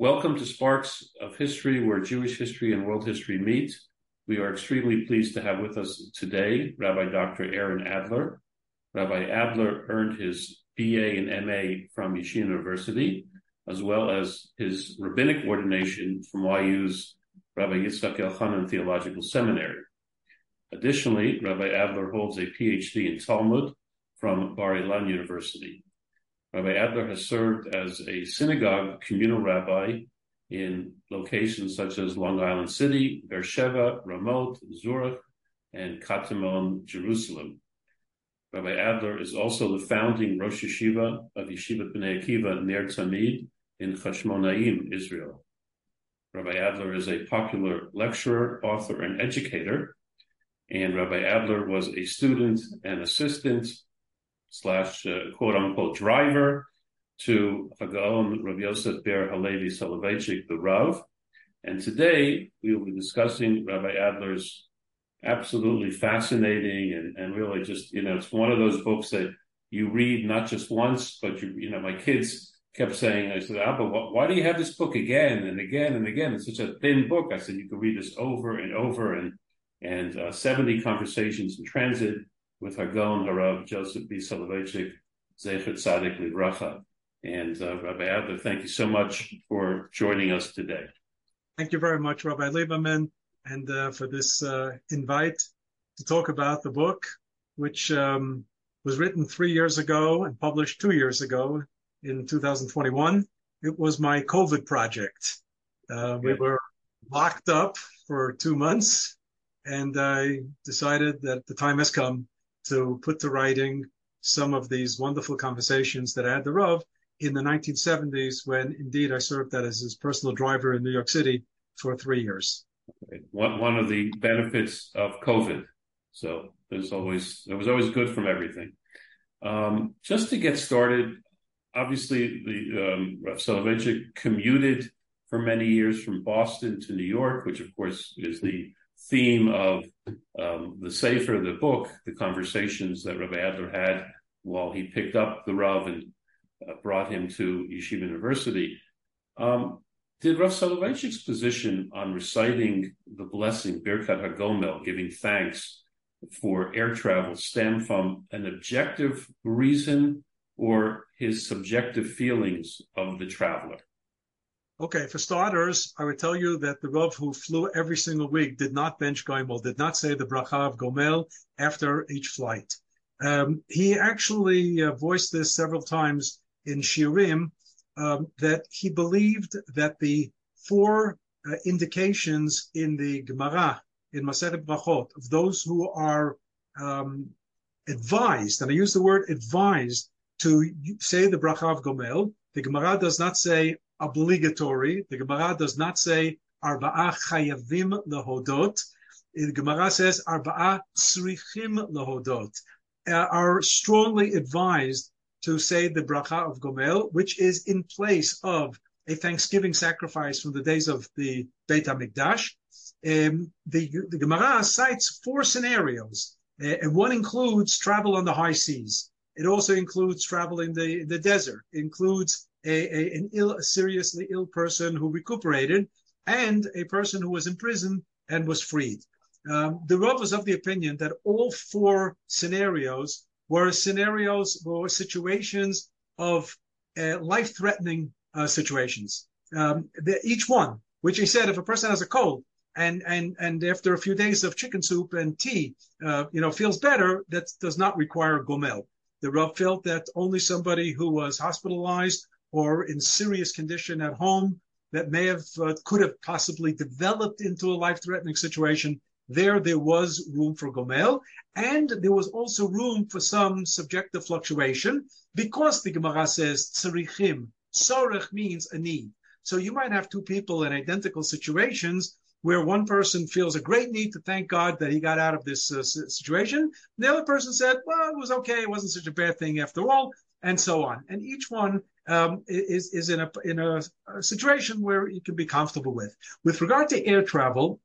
Welcome to Sparks of History, where Jewish history and world history meet. We are extremely pleased to have with us today Rabbi Dr. Aaron Adler. Rabbi Adler earned his BA and MA from Yeshiva University, as well as his rabbinic ordination from YU's Rabbi Yitzchak Elchanan Theological Seminary. Additionally, Rabbi Adler holds a PhD in Talmud from Bar Ilan University. Rabbi Adler has served as a synagogue communal rabbi in locations such as Long Island City, Beersheba, Ramot, Zurich, and Katamon, Jerusalem. Rabbi Adler is also the founding Rosh Yeshiva of Yeshiva Bnei Akiva Ner Tamid in Chashmonaim, Israel. Rabbi Adler is a popular lecturer, author, and educator, and Rabbi Adler was a student and assistant slash uh, quote unquote driver to Hagaon Rav Yosef Ber Halevi Soloveitchik, the Rav. And today we will be discussing Rabbi Adler's absolutely fascinating and, and really just, you know, it's one of those books that you read not just once, but you, you know, my kids kept saying, I said, Abba, why do you have this book again and again and again? It's such a thin book. I said, you can read this over and over and, and uh, 70 conversations in transit with HaGaon Harav Joseph B. Soloveitchik, Zecher Tzadik Livracha. And uh, Rabbi Adler, thank you so much for joining us today. Thank you very much, Rabbi Lieberman, and uh, for this uh, invite to talk about the book, which um, was written three years ago and published two years ago in 2021. It was my COVID project. Uh, we were locked up for two months, and I decided that the time has come to put to writing some of these wonderful conversations that I had the Rav in the 1970s when indeed I served that as his personal driver in New York City for three years. One, one of the benefits of COVID. So there's always, there was always good from everything. Um, just to get started, obviously the um, Rav Soloveitchik commuted for many years from Boston to New York, which of course is the theme of um, the Sefer, the book, the conversations that Rabbi Adler had while he picked up the Rav and uh, brought him to Yeshiva University. Um, did Rav Soloveitchik's position on reciting the blessing, Birkat HaGomel, giving thanks for air travel, stem from an objective reason or his subjective feelings of the traveler? Okay, for starters, I would tell you that the Rav who flew every single week did not bench Gomel, did not say the bracha of Gomel after each flight. Um, he actually uh, voiced this several times in shiurim um, that he believed that the four uh, indications in the Gemara in Masechet Brachot of those who are um, advised, and I use the word advised to say the bracha of Gomel. The Gemara does not say obligatory. The Gemara does not say arba'a chayavim lehodot. The Gemara says arba'a tzrichim lehodot. Are strongly advised to say the bracha of Gomel, which is in place of a Thanksgiving sacrifice from the days of the Beit HaMikdash. Um, the, the Gemara cites four scenarios, uh, and one includes travel on the high seas. It also includes travel in the, the desert, it includes a, a, an ill, a seriously ill person who recuperated, and a person who was in prison and was freed. Um, the Rav was of the opinion that all four scenarios were scenarios or situations of uh, life-threatening uh, situations. Um, the, each one, which he said, if a person has a cold and and and after a few days of chicken soup and tea, uh, you know, feels better, that does not require gomel. The Rav felt that only somebody who was hospitalized or in serious condition at home that may have uh, could have possibly developed into a life-threatening situation there there was room for gomel and there was also room for some subjective fluctuation because the gemara says tzarichim tzorech means a need so you might have two people in identical situations where one person feels a great need to thank God that he got out of this uh, situation. The other person said, well, it was okay. It wasn't such a bad thing after all, and so on. And each one um, is is in a in a, a, situation where you can be comfortable with. With regard to air travel,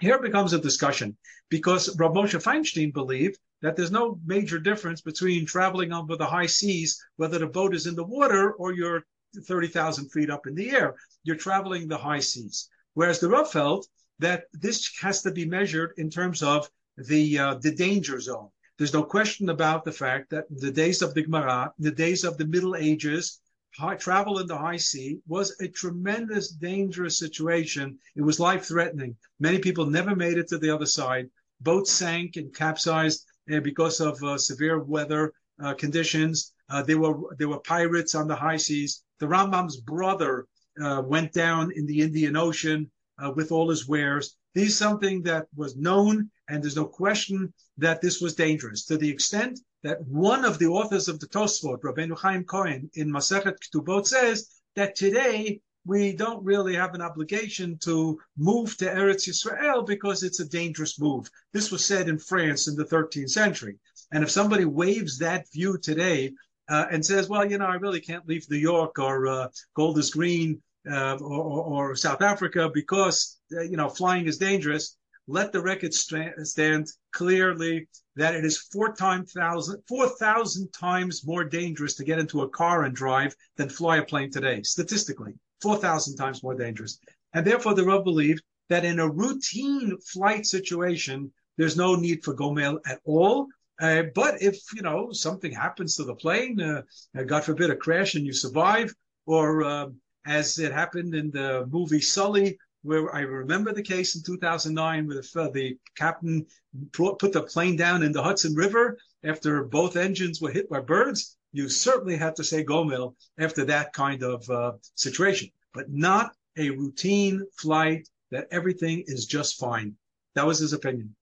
here becomes a discussion because Rav Moshe Feinstein believed that there's no major difference between traveling over the high seas, whether the boat is in the water or you're 30,000 feet up in the air. You're traveling the high seas. Whereas the Rav felt that this has to be measured in terms of the uh, the danger zone. There's no question about the fact that the days of the Gemara, the days of the Middle Ages, high, travel in the high sea was a tremendous, dangerous situation. It was life threatening. Many people never made it to the other side. Boats sank and capsized uh, because of uh, severe weather uh, conditions. Uh, there were there were pirates on the high seas. The Rambam's brother uh, went down in the Indian Ocean uh, with all his wares. This is something that was known, and there's no question that this was dangerous to the extent that one of the authors of the Tosfot, Rabbeinu Chaim Cohen, in Masechet Ketubot says that today we don't really have an obligation to move to Eretz Yisrael because it's a dangerous move. This was said in France in the 13th century. And if somebody waves that view today uh, and says, well, you know, I really can't leave New York or uh, Golders Green uh, or, or, South Africa because, uh, you know, flying is dangerous, let the record stand clearly that it is four times thousand, 4,000 times more dangerous to get into a car and drive than fly a plane today, statistically. 4,000 times more dangerous. And therefore, the Rav believed that in a routine flight situation, there's no need for Gomel at all. Uh, but if, you know, something happens to the plane, uh, uh God forbid a crash and you survive, or uh, as it happened in the movie Sully, where I remember the case in 2009 where the, the captain put, put the plane down in the Hudson River after both engines were hit by birds you certainly have to say Gomel after that kind of uh, situation, but not a routine flight that everything is just fine. That was his opinion.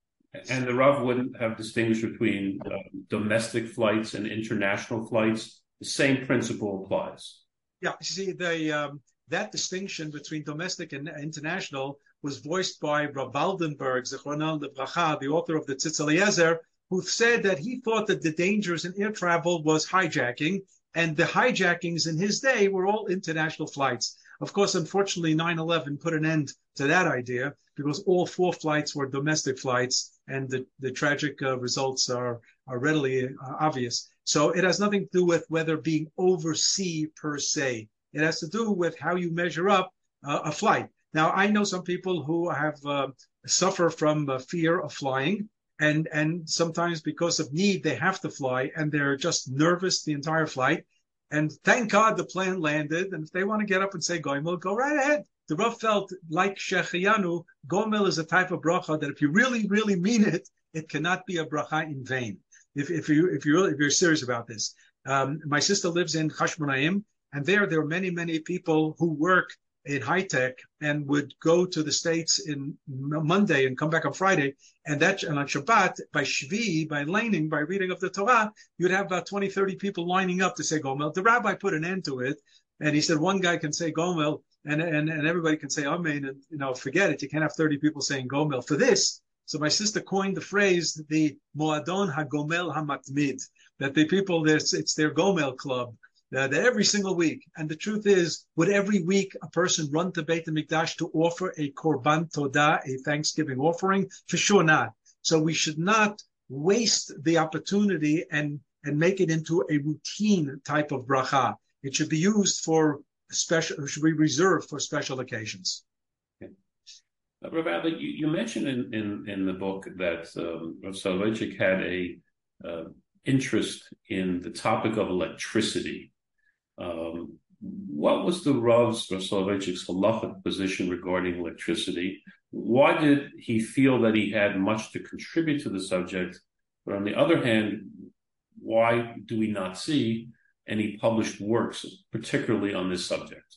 And the Rav wouldn't have distinguished between uh, domestic flights and international flights. The same principle applies. Yeah, you see, the um, that distinction between domestic and international was voiced by Rav Waldenberg, the author of the Tzitz Eliezer, who said that he thought that the dangers in air travel was hijacking, and the hijackings in his day were all international flights. Of course, unfortunately, 9 11 put an end to that idea because all four flights were domestic flights, and the, the tragic uh, results are, are readily uh, obvious. So it has nothing to do with whether being overseas per se. It has to do with how you measure up uh, a flight. Now, I know some people who have uh, suffer from uh, fear of flying, and and sometimes because of need they have to fly and they're just nervous the entire flight. And thank god the plane landed. And if they want to get up and say gomel go right ahead. The Rav felt like Shechayanu, Gomel is a type of bracha that if you really, really mean it, it cannot be a bracha in vain. If, if you if you really, if you're serious about this, um, my sister lives in Chashmonaim, and there there are many many people who work in high tech and would go to the States in Monday and come back on Friday. And that and on Shabbat, by Shvi, by laning, by reading of the Torah, you'd have about 20, 30 people lining up to say Gomel. The rabbi put an end to it. And he said one guy can say Gomel and, and, and everybody can say Amen. And, you know, forget it. You can't have 30 people saying Gomel for this. So my sister coined the phrase, the Moadon HaGomel HaMatmid, that the people, it's their Gomel club uh, every single week. And the truth is, would every week a person run to Beit HaMikdash to offer a Korban Todah, a Thanksgiving offering? For sure not. So we should not waste the opportunity and, and make it into a routine type of bracha. It should be used for special, should be reserved for special occasions. Okay. Uh, Rabbi, you, you mentioned in, in, in the book that um, Soloveitchik had a uh, interest in the topic of electricity um, what was the Rav's or Soloveitchik's halachic position regarding electricity? Why did he feel that he had much to contribute to the subject? But on the other hand, why do we not see any published works, particularly on this subject?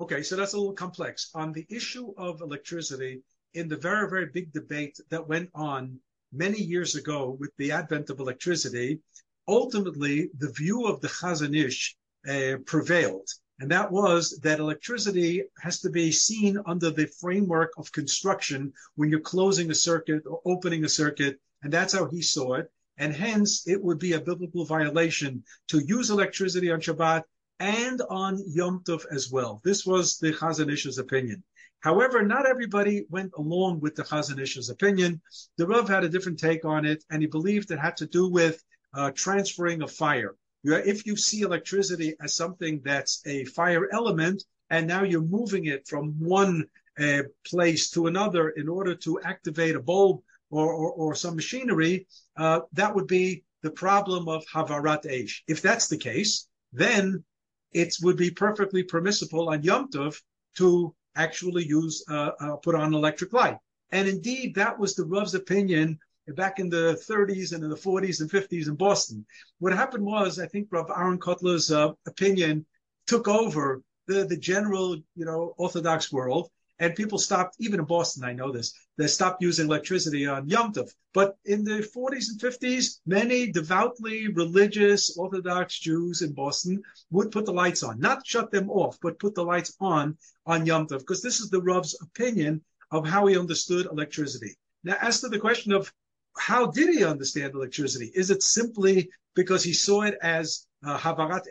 Okay, so that's a little complex. On the issue of electricity, in the very, very big debate that went on many years ago with the advent of electricity, ultimately the view of the Chazon Ish uh, prevailed. And that was that electricity has to be seen under the framework of construction when you're closing a circuit or opening a circuit. And that's how he saw it. And hence, it would be a biblical violation to use electricity on Shabbat and on Yom Tov as well. This was the Chazon Ish's opinion. However, not everybody went along with the Chazon Ish's opinion. The Rav had a different take on it, and he believed it had to do with uh, transferring of fire. If you see electricity as something that's a fire element, and now you're moving it from one uh, place to another in order to activate a bulb or, or, or some machinery, uh, that would be the problem of Havarat Eish. If that's the case, then it would be perfectly permissible on Yom Tov to actually use, uh, uh, put on electric light. And indeed, that was the Rav's opinion back in the 30s and in the 40s and 50s in Boston. What happened was, I think Rav Aaron Kotler's uh, opinion took over the, the general, you know, Orthodox world, and people stopped, even in Boston, I know this, they stopped using electricity on Yom Tov. But in the 40s and 50s, many devoutly religious Orthodox Jews in Boston would put the lights on, not shut them off, but put the lights on on Yom Tov, because this is the Rav's opinion of how he understood electricity. Now, as to the question of how did he understand electricity? Is it simply because he saw it as uh, Havarat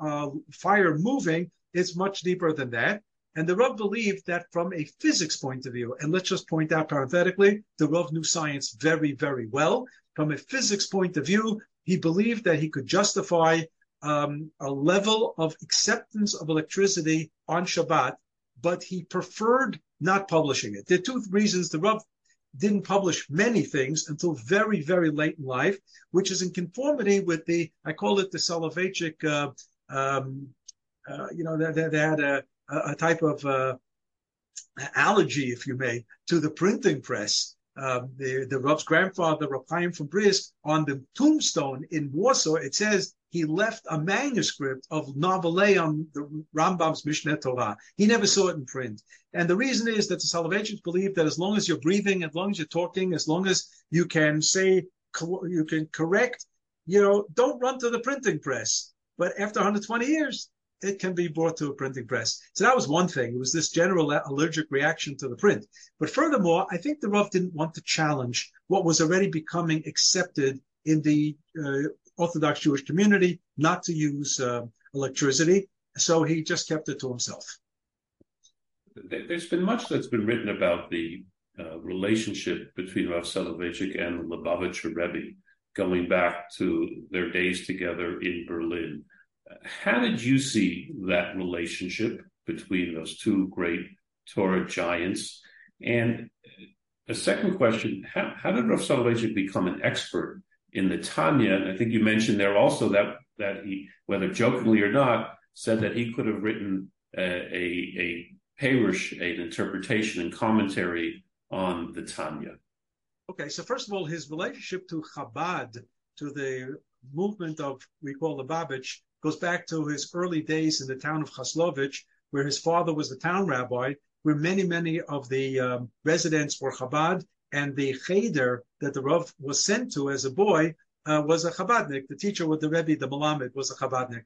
uh, fire moving? It's much deeper than that. And the Rav believed that from a physics point of view, and let's just point out parenthetically, the Rav knew science very, very well. From a physics point of view, he believed that he could justify um, a level of acceptance of electricity on Shabbat, but he preferred not publishing it. There are two reasons the Rav didn't publish many things until very, very late in life, which is in conformity with the, I call it the Soloveitchik, uh, um, uh, you know, they, they had a, a type of uh, allergy, if you may, to the printing press. Um, the the Rav's grandfather, Rav Chaim from Brisk, on the tombstone in Warsaw, it says he left a manuscript of on the Rambam's Mishneh Torah. He never saw it in print. And the reason is that the Soloveitchiks believe that as long as you're breathing, as long as you're talking, as long as you can say, you can correct, you know, don't run to the printing press. But after 120 years, it can be brought to a printing press. So that was one thing. It was this general allergic reaction to the print. But furthermore, I think the Rav didn't want to challenge what was already becoming accepted in the uh, Orthodox Jewish community, not to use uh, electricity. So he just kept it to himself. There's been much that's been written about the uh, relationship between Rav Soloveitchik and the Lubavitcher Rebbe, going back to their days together in Berlin. How did you see that relationship between those two great Torah giants? And a second question, how, how did Rav Soloveitchik become an expert in the Tanya? And I think you mentioned there also that, that he, whether jokingly or not, said that he could have written a, a, a an interpretation and commentary on the Tanya. Okay, so first of all, his relationship to Chabad, to the movement of, we call the Babich, goes back to his early days in the town of Chaslovich, where his father was the town rabbi, where many, many of the um, residents were Chabad, and the cheder that the Rav was sent to as a boy uh, was a Chabadnik. The teacher with the Rebbe, the Malamed, was a Chabadnik.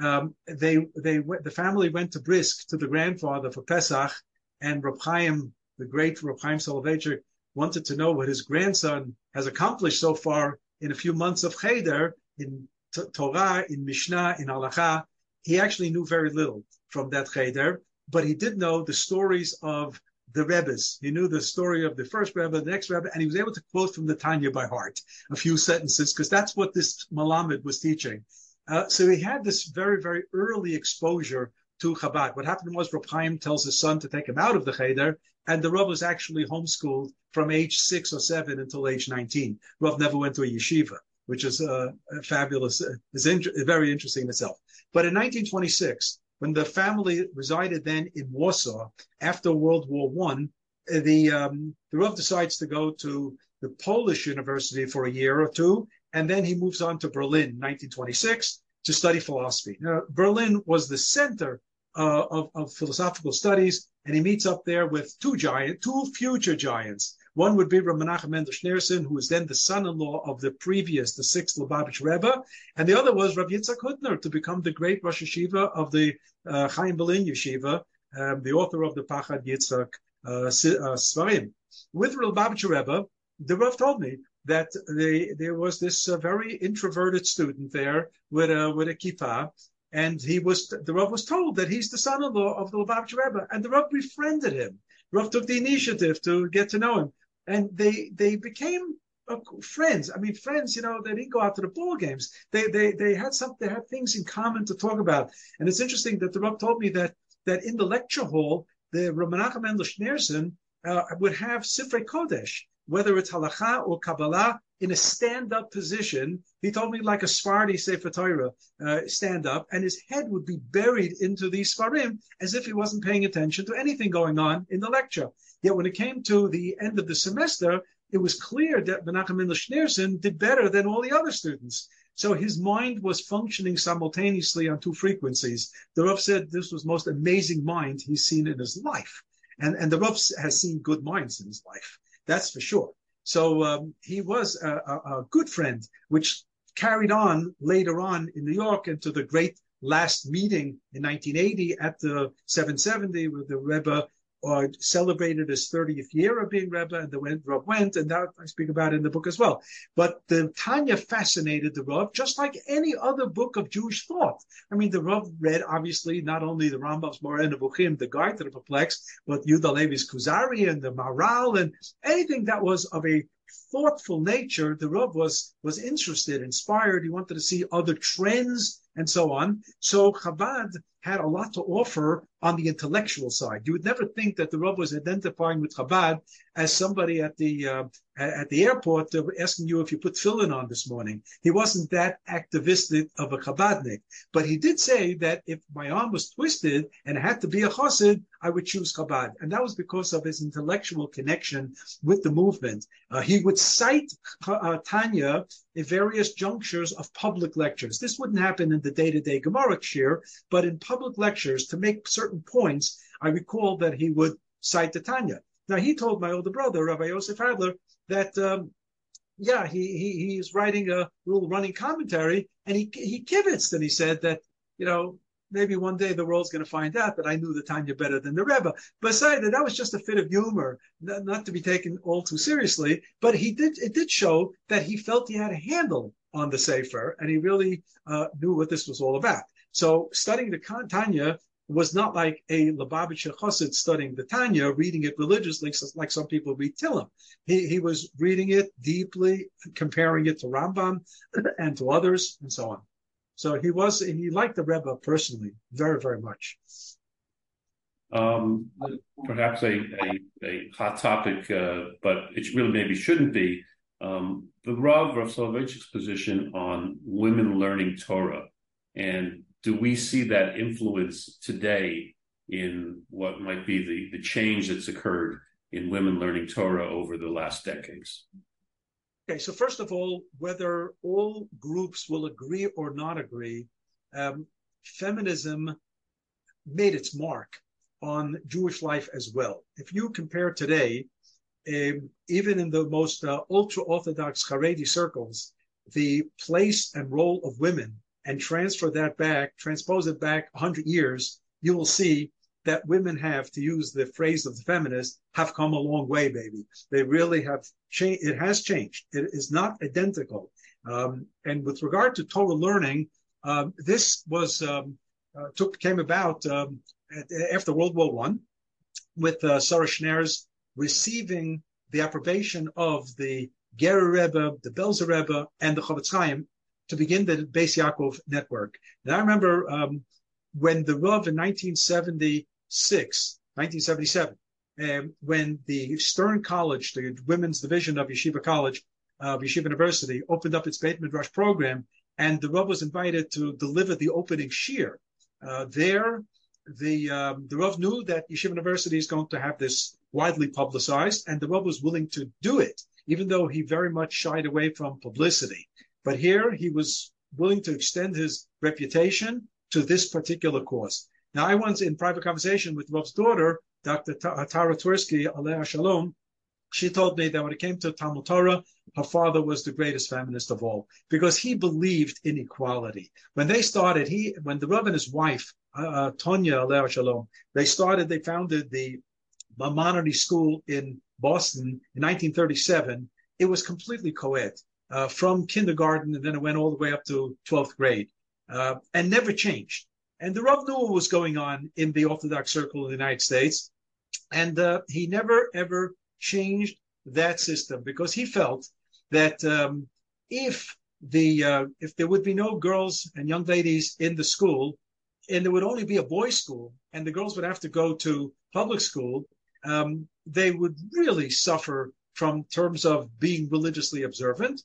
Um, they, they, the family went to Brisk to the grandfather for Pesach, and Reb Chaim, the great Reb Chaim Soloveitchik, wanted to know what his grandson has accomplished so far in a few months of cheder in Torah, in Mishnah, in Halacha, he actually knew very little from that cheder, but he did know the stories of the Rebbes. He knew the story of the first Rebbe, the next Rebbe, and he was able to quote from the Tanya by heart a few sentences because that's what this Malamed was teaching. Uh, so he had this very, very early exposure to Chabad. What happened was Reb tells his son to take him out of the cheder, and the Rav was actually homeschooled from age six or seven until age 19. Rav never went to a yeshiva which is uh, fabulous, uh, is very interesting in itself. But in 1926, when the family resided then in Warsaw after World War One, the um, the Rav decides to go to the Polish University for a year or two, and then he moves on to Berlin, 1926, to study philosophy. Now, Berlin was the center uh, of, of philosophical studies, and he meets up there with two giant, two future giants, one would be Rav Menachem Mendel Schneerson, who was then the son-in-law of the previous, the sixth Lubavitch Rebbe, and the other was Rav Yitzhak Hutner to become the great Rosh Yeshiva of the uh, Chaim Berlin Yeshiva, um, the author of the Pachad Yitzhak uh, uh, Svarim. With Lubavitch Rebbe, the Rav told me that they, there was this uh, very introverted student there with a with a kippah, and he was the Rav was told that he's the son-in-law of the Lubavitch Rebbe, and the Rav befriended him. Rav took the initiative to get to know him and they they became uh, friends. I mean, friends. You know, they didn't go out to the ball games. They they they had some. They had things in common to talk about. And it's interesting that the Rav told me that that in the lecture hall, the Ramanachem Mendel uh, would have Sifrei Kodesh, whether it's halacha or Kabbalah, in a stand-up position. He told me like a Sephardi Sefer Torah, uh, stand up, and his head would be buried into these Sfarim as if he wasn't paying attention to anything going on in the lecture. Yet when it came to the end of the semester, it was clear that Menachem Mendel Schneerson did better than all the other students. So his mind was functioning simultaneously on two frequencies. The Rav said this was most amazing mind he's seen in his life. And, and the Rav has seen good minds in his life. That's for sure. So um, he was a, a, a, good friend, which carried on later on in New York into the great last meeting in 1980 at the 770 with the Rebbe uh, celebrated his 30th year of being Rebbe, and the Rav went, and that I speak about in the book as well. But the Tanya fascinated the Rav, just like any other book of Jewish thought. I mean, the Rav read obviously not only the Rambam's Moreh Nevuchim, the Guide to the Perplexed, but Yehuda HaLevi's Kuzari and the Maharal, and anything that was of a thoughtful nature. The Rav was was interested, inspired. He wanted to see other trends and so on. So Chabad had a lot to offer on the intellectual side. You would never think that the Rav was identifying with Chabad as somebody at the uh, at the airport asking you if you put tefillin on this morning. He wasn't that activistic of a Chabadnik, but he did say that if my arm was twisted and had to be a chassid, I would choose Chabad, and that was because of his intellectual connection with the movement. Uh, he would cite uh, Tanya in various junctures of public lectures. This wouldn't happen in the day-to-day Gemara shiur, but in public lectures to make certain points, I recall that he would cite the Tanya. Now he told my older brother, Rabbi Yosef Adler, that um, yeah, he, he he's writing a little running commentary, and he he kibitzed and he said that you know maybe one day the world's going to find out that I knew the Tanya better than the Rebbe. Besides that, that was just a fit of humor, not, not, to be taken all too seriously. But he did it did show that he felt he had a handle on the Sefer, and he really uh, knew what this was all about. So studying the Tanya was not like a Lubavitcher Chassid studying the Tanya, reading it religiously, like some people read Tillim. He, he was reading it deeply, comparing it to Rambam and to others, and so on. So he was, he liked the Rebbe personally very, very much. Um, perhaps a, a, a, hot topic, uh, but it really maybe shouldn't be. Um, the Rav, Rav Soloveitchik's position on women learning Torah and do we see that influence today in what might be the, the change that's occurred in women learning Torah over the last decades? Okay, so first of all, whether all groups will agree or not agree, um, feminism made its mark on Jewish life as well. If you compare today, um, even in the most uh, ultra Orthodox Haredi circles, the place and role of women and transfer that back, transpose it back 100 years, you will see that women have, to use the phrase of the feminists, have come a long way, baby. They really have changed. It has changed. It is not identical. Um, and with regard to Torah learning, um, this was um, uh, took came about um, after World War One, with uh, Sarah Schenirer's receiving the approbation of the Gerer Rebbe, the Belzer Rebbe, and the Chofetz Chaim to begin the Beis Yaakov network. And I remember um, when the Rav in 1976, 1977, um, when the Stern College, the women's division of Yeshiva College, of Yeshiva University, opened up its Beit Midrash program, and the Rav was invited to deliver the opening shiur. Uh, there, the um, the Rav knew that Yeshiva University is going to have this widely publicized, and the Rav was willing to do it, even though he very much shied away from publicity. But here he was willing to extend his reputation to this particular cause. Now, I once in private conversation with Rav's daughter, Dr. Tara Twersky, Alea Shalom, she told me that when it came to Talmud Torah, her father was the greatest feminist of all because he believed in equality. When they started, he when the Rav and his wife, uh, uh Tonya Shalom, they started, they founded the Maimonides School in Boston in 1937. It was completely co-ed uh, from kindergarten, and then it went all the way up to 12th grade, uh, and never changed. And the Rav knew what was going on in the Orthodox circle in the United States, and uh, he never ever changed that system because he felt that um, if the uh, if there would be no girls and young ladies in the school, and there would only be a boys' school, and the girls would have to go to public school, um, they would really suffer from terms of being religiously observant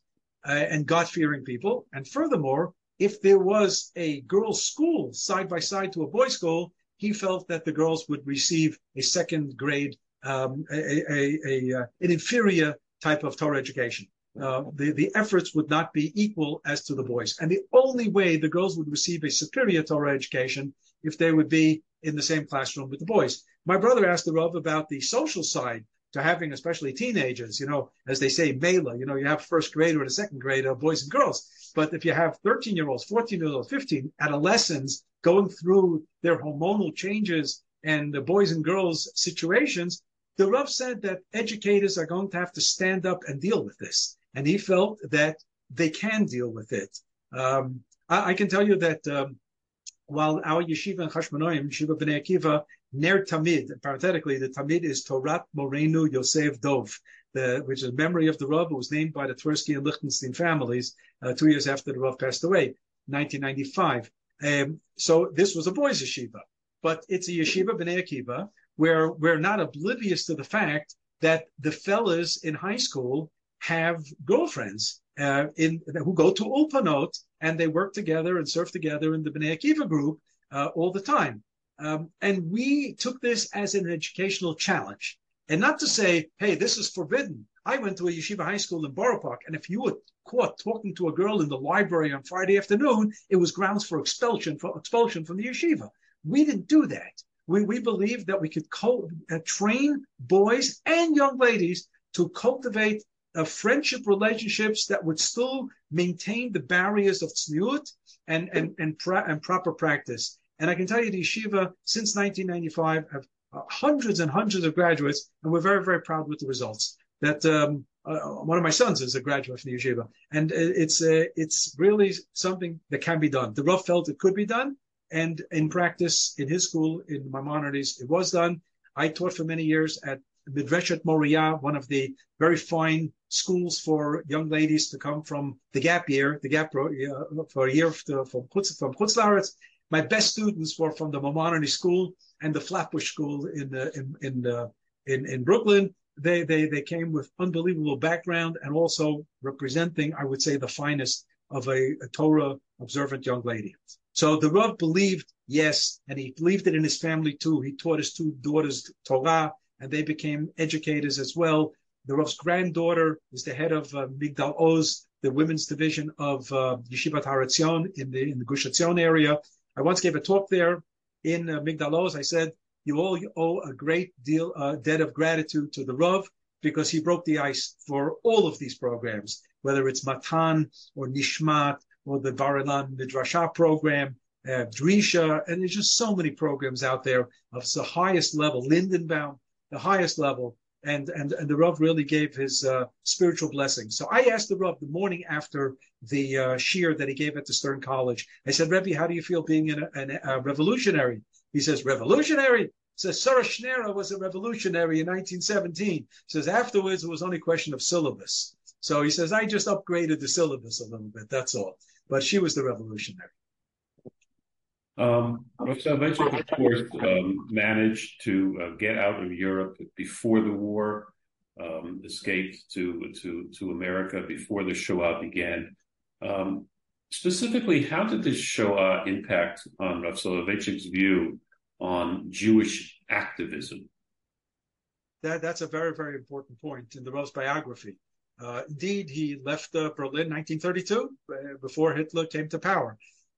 uh, and God-fearing people. And furthermore, if there was a girls' school side by side to a boys' school, he felt that the girls would receive a second grade, um, a, a, a, uh, an inferior type of Torah education. Uh, the, the efforts would not be equal as to the boys. And the only way the girls would receive a superior Torah education if they would be in the same classroom with the boys. My brother asked the Rav about the social side to having, especially teenagers, you know, as they say, Mela, you know, you have first grader and the second grade of boys and girls. But if you have 13 year olds, 14 year olds, 15 adolescents going through their hormonal changes and the boys and girls situations, the Rav said that educators are going to have to stand up and deal with this and he felt that they can deal with it. Um, I, I, can tell you that um, while our yeshiva in Chashmonaim, Yeshiva Bnei Akiva, Ner Tamid, parenthetically, the Tamid is Torat Morenu Yosef Dov, the, which is memory of the Rav, who was named by the Twersky and Lichtenstein families uh, two years after the Rav passed away, 1995. Um, so this was a boys' yeshiva, but it's a yeshiva Bnei Akiva where we're not oblivious to the fact that the fellas in high school have girlfriends uh, in who go to Ulpanot and they work together and surf together in the Bnei Akiva group uh, all the time. Um, and we took this as an educational challenge, and not to say, "Hey, this is forbidden." I went to a yeshiva high school in Borough Park, and if you were caught talking to a girl in the library on Friday afternoon, it was grounds for expulsion for expulsion from the yeshiva. We didn't do that. We we believed that we could co- uh, train boys and young ladies to cultivate of friendship relationships that would still maintain the barriers of tzniut and and and, pra- and proper practice. And I can tell you, the yeshiva since 1995 have uh, hundreds and hundreds of graduates, and we're very very proud with the results. That um, uh, one of my sons is a graduate from the yeshiva, and it's uh, it's really something that can be done. The Rav felt it could be done, and in practice, in his school in Maimonides, it was done. I taught for many years at Midreshet Moriah, one of the very fine schools for young ladies to come from the gap year, the gap uh, for a year to, from Chutz, from Chutzlaritz. My best students were from the Maimonides School and the Flatbush School in in in, in in Brooklyn. They they they came with unbelievable background and also representing, I would say, the finest of a, a Torah observant young lady. So the Rav believed, yes, and he believed it in his family too. He taught his two daughters Torah and they became educators as well. The Rav's granddaughter is the head of uh, Migdal Oz, the women's division of uh, Yeshivat Har Etzion in the in the Gush Etzion area. I once gave a talk there in uh, Migdal Oz. I said you all owe a great deal uh, debt of gratitude to the Rav because he broke the ice for all of these programs, whether it's Matan or Nishmat or the Bar Ilan Midrashah program, uh, Drisha, and there's just so many programs out there of the highest level. Lindenbaum, the highest level. And, and, and the Rav really gave his uh, spiritual blessing. So I asked the Rav the morning after the uh, shiur that he gave at the Stern College. I said, Rebbe, how do you feel being an, an, a revolutionary? He says, revolutionary? He says, Sarah Schenirer was a revolutionary in 1917. He says, afterwards, it was only a question of syllabus. So he says, I just upgraded the syllabus a little bit. That's all. But she was the revolutionary. Um, Soloveitchik, of course, um, managed to uh, get out of Europe before the war, um, escaped to, to, to America before the Shoah began. Um, specifically, how did the Shoah impact on Rav Soloveitchik's view on Jewish activism? That, that's a very, very important point in the Rav's biography. Uh, indeed, he left uh, Berlin 1932 uh, before Hitler came to power.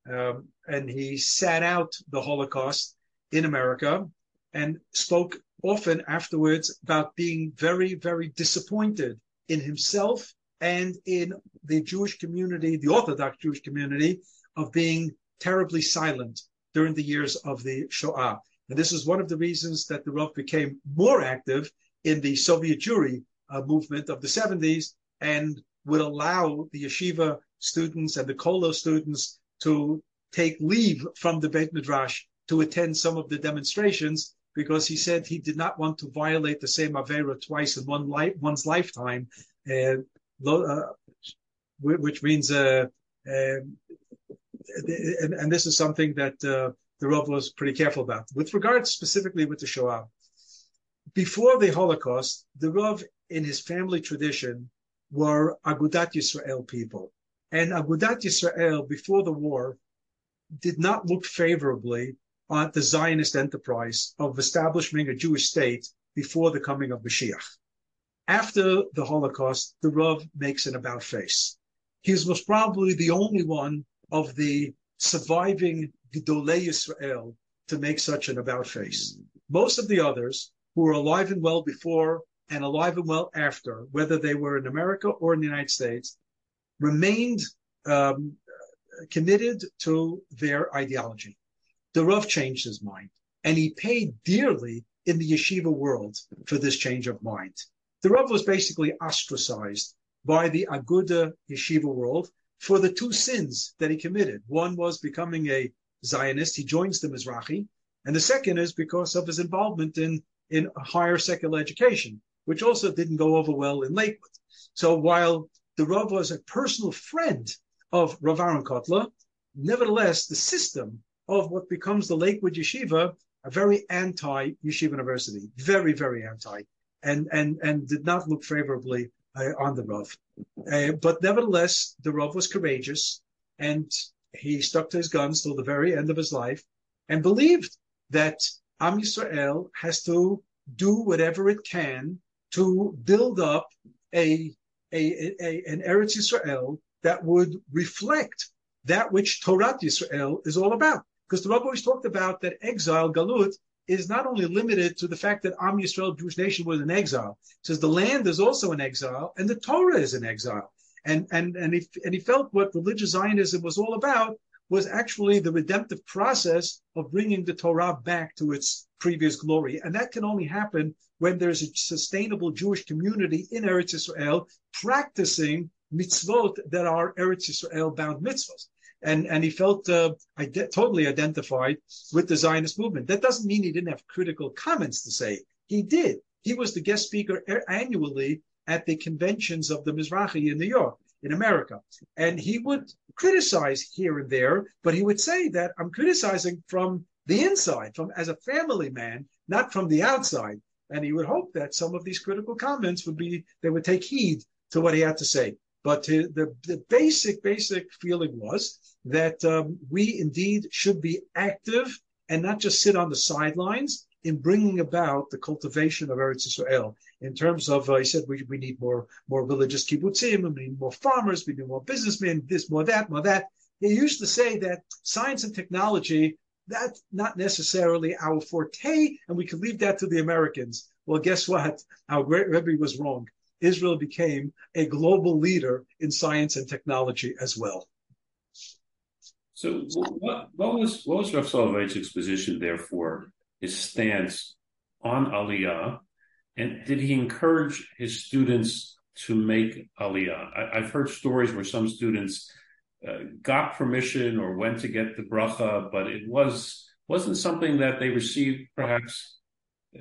Um, and he sat out the Holocaust in America and spoke often afterwards about being very, very disappointed in himself and in the Jewish community, the Orthodox Jewish community, of being terribly silent during the years of the Shoah. And this is one of the reasons that the Rav became more active in the Soviet Jewry uh, movement of the 70s and would allow the yeshiva students and the Kollel students to take leave from the Beit Midrash to attend some of the demonstrations because he said he did not want to violate the same Avera twice in one one's lifetime. Uh, uh, which means, uh, um, and, and, this is something that uh, the Rav was pretty careful about. With regard specifically with the Shoah, before the Holocaust, the Rav in his family tradition were Agudat Yisrael people. And Agudat Yisrael, before the war, did not look favorably on the Zionist enterprise of establishing a Jewish state before the coming of Mashiach. After the Holocaust, the Rav makes an about face. He was most probably the only one of the surviving Gedolei Yisrael to make such an about face. Most of the others who were alive and well before and alive and well after, whether they were in America or in the United States, remained um, committed to their ideology. The Rav changed his mind, and he paid dearly in the yeshiva world for this change of mind. The Rav was basically ostracized by the Aguda yeshiva world for the two sins that he committed. One was becoming a Zionist, he joins the Mizrahi, and the second is because of his involvement in, in higher secular education, which also didn't go over well in Lakewood. So while the Rav was a personal friend of Rav Aaron Kotler, nevertheless, the system of what becomes the Lakewood Yeshiva, a very anti-Yeshiva University, very, very anti, and and and did not look favorably uh, on the Rav. Uh, but nevertheless, the Rav was courageous, and he stuck to his guns till the very end of his life, and believed that Am Yisrael has to do whatever it can to build up a, a, a an Eretz Yisrael that would reflect that which Torah Yisrael is all about. Because the Rabbi always talked about that exile, Galut, is not only limited to the fact that Am Yisrael, Jewish nation, was in exile. It says the land is also in exile, and the Torah is in exile. And and and he and he felt what religious Zionism was all about was actually the redemptive process of bringing the Torah back to its previous glory, and that can only happen when there's a sustainable Jewish community in Eretz Israel practicing mitzvot that are Eretz Israel bound mitzvot and and he felt uh, ide- totally identified with the Zionist movement. That doesn't mean he didn't have critical comments to say. He did. He was the guest speaker annually at the conventions of the Mizrahi in New York, in America, and he would criticize here and there, but he would say that I'm criticizing from the inside, from as a family man, not from the outside. And he would hope that some of these critical comments would be they would take heed to what he had to say. But to, the, the basic, basic feeling was that um, we indeed should be active and not just sit on the sidelines in bringing about the cultivation of Eretz Israel. In terms of, uh, he said, we, we need more more religious kibbutzim, we need more farmers, we need more businessmen, this, more that, more that. He used to say that science and technology, that's not necessarily our forte, and we could leave that to the Americans. Well, guess what? Our great Rebbe was wrong. Israel became a global leader in science and technology as well. So, what, what was what was Rav Soloveitchik's position, therefore, his stance on Aliyah, and did he encourage his students to make Aliyah? I, have heard stories where some students uh, got permission or went to get the bracha, but it was wasn't something that they received perhaps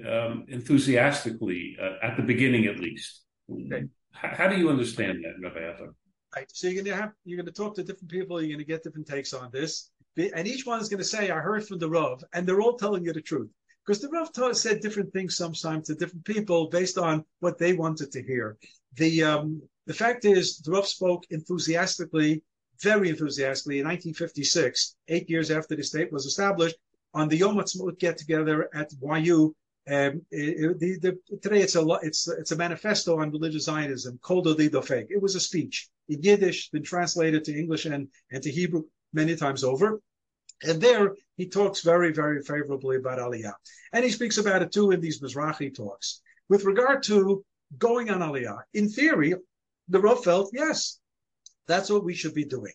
um, enthusiastically uh, at the beginning, at least. Okay. How, how, do you understand that, Rabbi Adler? Right. So you're gonna have you're gonna talk to different people. You're gonna get different takes on this, and each one is gonna say, "I heard from the Rav," and they're all telling you the truth because the Rav taught, said different things sometimes to different people based on what they wanted to hear. The um, the fact is, the Rav spoke enthusiastically, very enthusiastically, in 1956, eight years after the state was established, on the Yom Ha'atzmaut get together at YU um, it, the, the, today it's a it's it's a manifesto on religious Zionism, Kol Dofeg. It was a speech in Yiddish, been translated to English and, and to Hebrew many times over. And there he talks very, very favorably about Aliyah. And he speaks about it too in these Mizrahi talks. With regard to going on Aliyah, in theory, the Rav felt, yes, that's what we should be doing.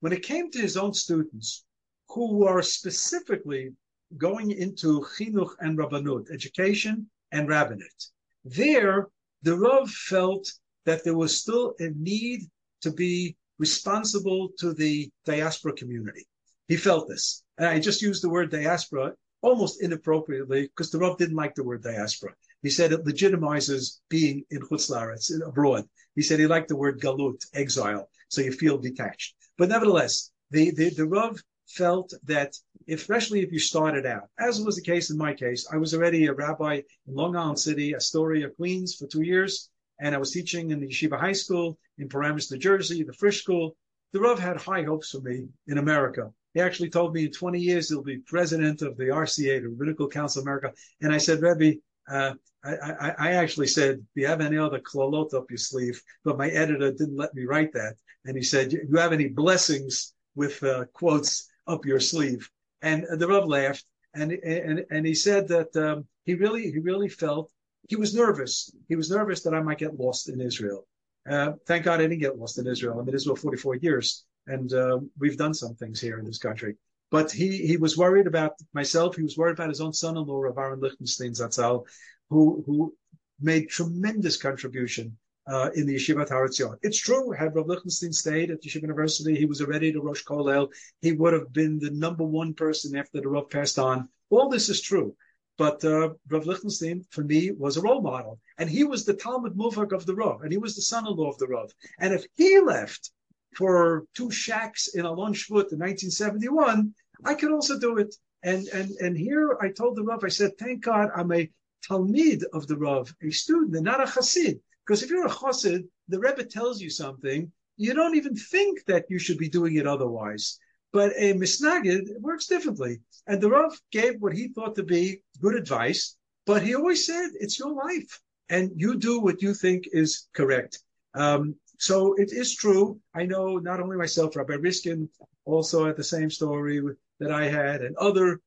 When it came to his own students, who are specifically going into chinuch and rabbanut, education and rabbinate. There, the Rav felt that there was still a need to be responsible to the diaspora community. He felt this. And I just used the word diaspora almost inappropriately because the Rav didn't like the word diaspora. He said it legitimizes being in Chutzlaretz, abroad. He said he liked the word galut, exile, so you feel detached. But nevertheless, the, the, the Rav felt that, especially if you started out, as was the case in my case, I was already a rabbi in Long Island City, Astoria, Queens for two years, and I was teaching in the Yeshiva High School in Paramus, New Jersey, the Frisch School. The Rav had high hopes for me in America. He actually told me in 20 years he'll be president of the RCA, the Rabbinical Council of America. And I said, Rebbe, uh, I, I, I, actually said, do you have any other klolot up your sleeve? But my editor didn't let me write that. And he said, you have any blessings with uh, quotes up your sleeve? And the Rav laughed. And, and, and he said that um, he really, he really felt he was nervous. He was nervous that I might get lost in Israel. Uh, thank God I didn't get lost in Israel. I'm in Israel 44 years, and uh, we've done some things here in this country. But he he was worried about myself. He was worried about his own son-in-law, Rav Aaron Lichtenstein Zatzal, who who made tremendous contribution uh, in the Yeshiva Har Etzion. It's true, had Rav Lichtenstein stayed at Yeshiva University, he was already the Rosh Kollel. He would have been the number one person after the Rav passed on. All this is true. But uh, Rav Lichtenstein, for me, was a role model. And he was the Talmid Muvhak of the Rav, and he was the son-in-law of the Rav. And if he left for two shacks in Alon Shvut in 1971, I could also do it. And, and, and here I told the Rav, I said, thank God I'm a Talmid of the Rav, a student, and not a Chassid. Because if you're a Chassid, the Rebbe tells you something, you don't even think that you should be doing it otherwise. But a misnagid works differently. And the Rav gave what he thought to be good advice, but he always said, it's your life and you do what you think is correct. Um, so it is true. I know not only myself, Rabbi Riskin also had the same story that I had and other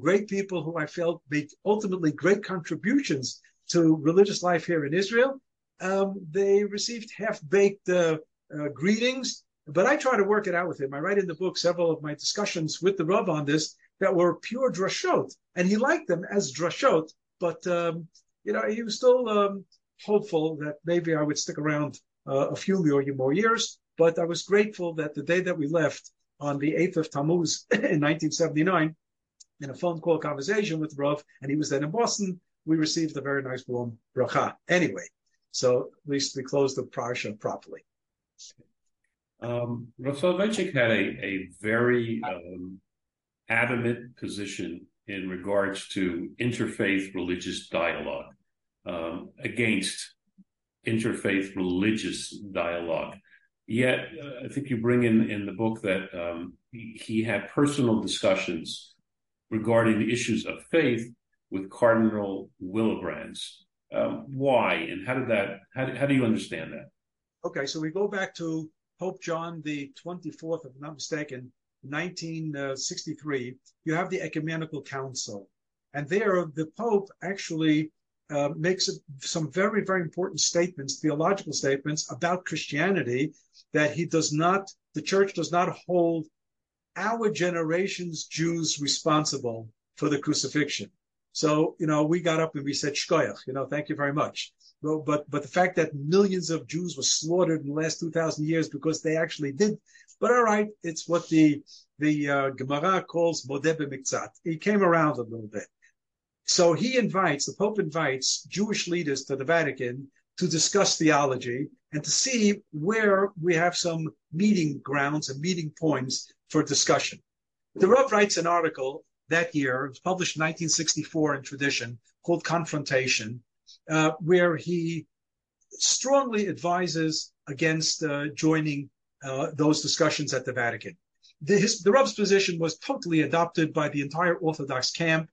great people who I felt made ultimately great contributions to religious life here in Israel. Um, they received half-baked uh, uh, greetings but I try to work it out with him. I write in the book several of my discussions with the Rav on this that were pure drashot, and he liked them as drashot. But um, you know, he was still um, hopeful that maybe I would stick around a few more years. But I was grateful that the day that we left on the 8th of Tammuz in 1979, in a phone call conversation with Rav, and he was then in Boston, we received a very nice warm bracha. Anyway, so at least we closed the parsha properly. Um, Rav Soloveitchik had a, a very um, adamant position in regards to interfaith religious dialogue um, against interfaith religious dialogue. Yet, uh, I think you bring in in the book that um, he, had personal discussions regarding the issues of faith with Cardinal Willebrands. Um, why and how did that? How, how do you understand that? Okay, so we go back to Pope John the 24th, if I'm not mistaken, 1963, you have the Ecumenical Council. And there, the Pope actually uh, makes some very, very important statements, theological statements about Christianity that he does not, the church does not hold our generation's Jews responsible for the crucifixion. So, you know, we got up and we said, Shkoyach, you know, thank you very much. But, but, but the fact that millions of Jews were slaughtered in the last 2,000 years because they actually did. But all right, it's what the, the uh, Gemara calls modeh b'miktzat. He came around a little bit. So he invites, the Pope invites Jewish leaders to the Vatican to discuss theology and to see where we have some meeting grounds and meeting points for discussion. The Rav writes an article that year, it was published in 1964 in Tradition, called Confrontation, uh, where he strongly advises against uh, joining uh, those discussions at the Vatican. The, his, the Rav's position was totally adopted by the entire Orthodox camp.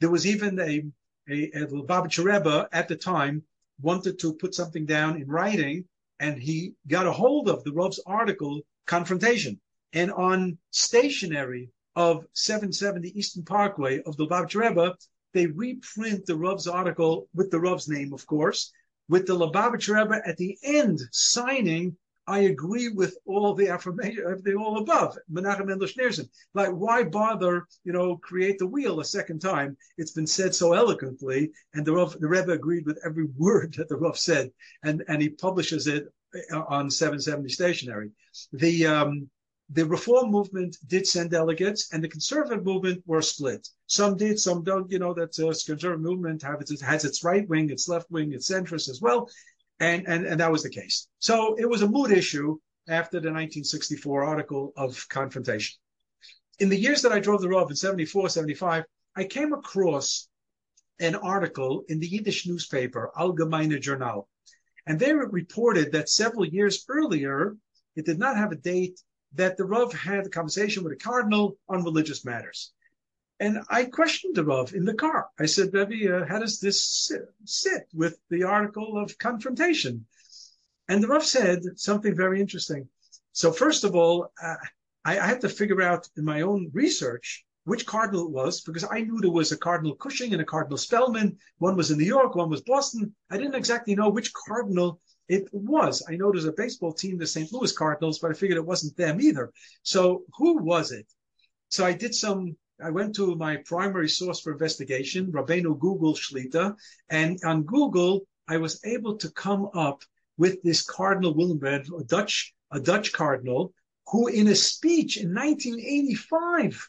There was even a, a, a Lubavitcher Rebbe at the time wanted to put something down in writing, and he got a hold of the Rav's article, Confrontation. And on stationery of 770 Eastern Parkway of the Lubavitcher Rebbe, they reprint the Rav's article with the Rav's name, of course, with the Lubavitcher Rebbe at the end signing, I agree with all the affirmation, the all above, Menachem Mendel Schneerson. Like, why bother, you know, create the wheel a second time? It's been said so eloquently, and the Rav, the Rebbe agreed with every word that the Rav said, and, and he publishes it on 770 stationery. The, um, the reform movement did send delegates, and the conservative movement were split. Some did, some don't. You know that the uh, conservative movement its, has its right wing, its left wing, its centrist as well, and and and that was the case. So it was a mood issue after the 1964 article of confrontation. In the years that I drove the Rav in 74, 75, I came across an article in the Yiddish newspaper Algemeiner Journal, and they reported that several years earlier, it did not have a date that the Rav had a conversation with a cardinal on religious matters. And I questioned the Rav in the car. I said, Rebbe, uh, how does this sit, sit, with the article of confrontation? And the Rav said something very interesting. So first of all, uh, I, I had to figure out in my own research which cardinal it was because I knew there was a Cardinal Cushing and a Cardinal Spellman. One was in New York, one was Boston. I didn't exactly know which cardinal it was. I know there's a baseball team, the St. Louis Cardinals, but I figured it wasn't them either. So who was it? So I did some. I went to my primary source for investigation, Rabbeinu Google Shlita, and on Google I was able to come up with this Cardinal Willebrands, a Dutch, a Dutch cardinal, who in a speech in 1985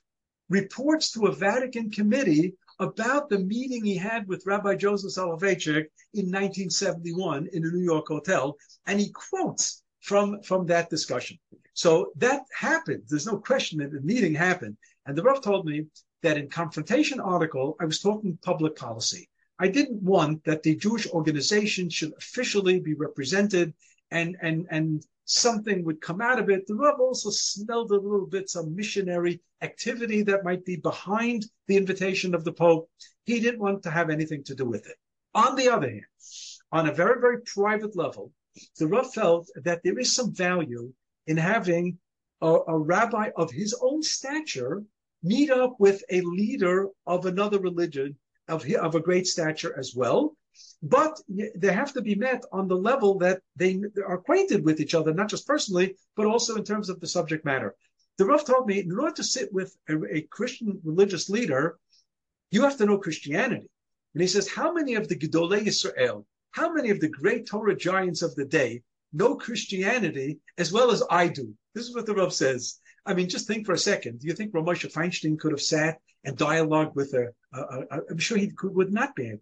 reports to a Vatican committee about the meeting he had with Rabbi Joseph Soloveitchik in 1971 in a New York hotel, and he quotes from, from that discussion. So that happened. There's no question that the meeting happened. And the Rav told me that in confrontation article, I was talking public policy. I didn't want that the Jewish organization should officially be represented and and and something would come out of it. The Rav also smelled a little bit some missionary activity that might be behind the invitation of the Pope. He didn't want to have anything to do with it. On the other hand, on a very, very private level, the Rav felt that there is some value in having a, a rabbi of his own stature meet up with a leader of another religion of, of a great stature as well, but they have to be met on the level that they are acquainted with each other, not just personally, but also in terms of the subject matter. The Rav told me, in order to sit with a, a Christian religious leader, you have to know Christianity. And he says, how many of the Gedolei Israel, how many of the great Torah giants of the day know Christianity as well as I do? This is what the Rav says. I mean, just think for a second. Do you think Ramosha Feinstein could have sat and dialogued with a? a, a I'm sure he could, would not be able.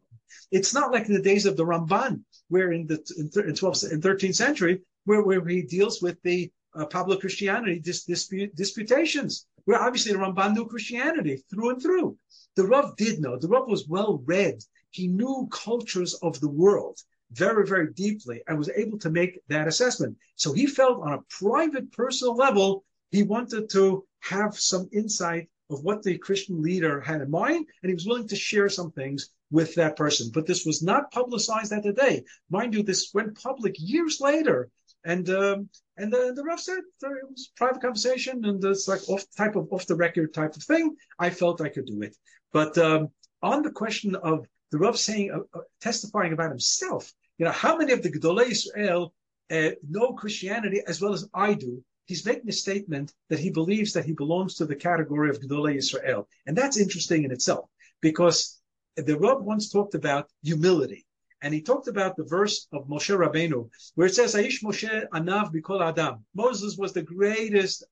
It's not like in the days of the Ramban, where in the in, 12th and 13th century, where, where he deals with the uh, Pablo Christiani dis, dispute, disputations, where obviously the Ramban knew Christianity through and through. The Rav did know. The Rav was well read. He knew cultures of the world very, very deeply and was able to make that assessment. So he felt on a private, personal level, he wanted to have some insight of what the Christian leader had in mind, and he was willing to share some things with that person. But this was not publicized at the day. Mind you, this went public years later. And um, and the, the Rav said uh, it was private conversation and it's like off type of off the record type of thing. I felt I could do it. But um, on the question of the Rav saying uh, uh, testifying about himself, you know, how many of the Gedolei Israel uh, know Christianity as well as I do? He's making a statement that he believes that he belongs to the category of Gedolei Israel, and that's interesting in itself because the Rav once talked about humility. And he talked about the verse of Moshe Rabbeinu, where it says, Aish Moshe Anav Bikol Adam. Moses was the greatest